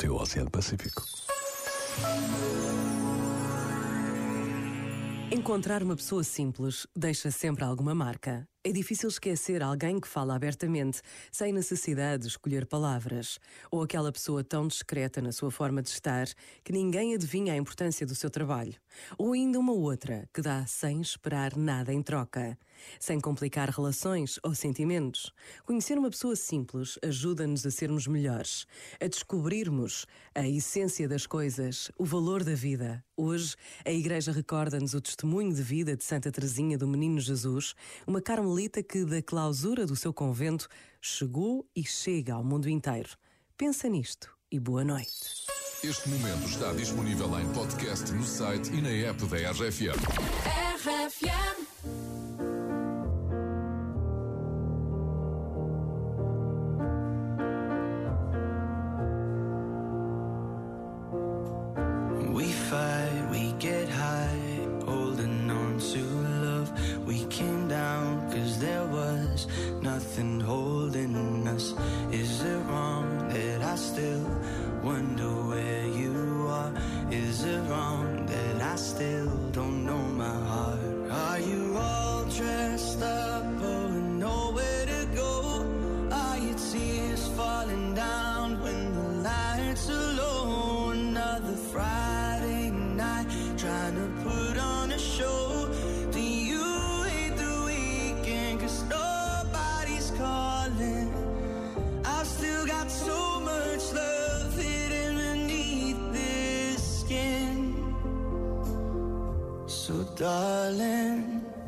teu Oceano Pacífico. Encontrar uma pessoa simples deixa sempre alguma marca. É difícil esquecer alguém que fala abertamente, sem necessidade de escolher palavras. Ou aquela pessoa tão discreta na sua forma de estar que ninguém adivinha a importância do seu trabalho. Ou ainda uma outra que dá sem esperar nada em troca. Sem complicar relações ou sentimentos. Conhecer uma pessoa simples ajuda-nos a sermos melhores, a descobrirmos a essência das coisas, o valor da vida. Hoje, a Igreja recorda-nos o testemunho de vida de Santa Teresinha do Menino Jesus, uma carmelita carmelita que, da clausura do seu convento, chegou e chega ao mundo inteiro. Pensa nisto e boa noite. Este momento está disponível em podcast no site e na app da RFM. RFM. Nothing holding us. Is it wrong that I still wonder where you are? Is it wrong that darling.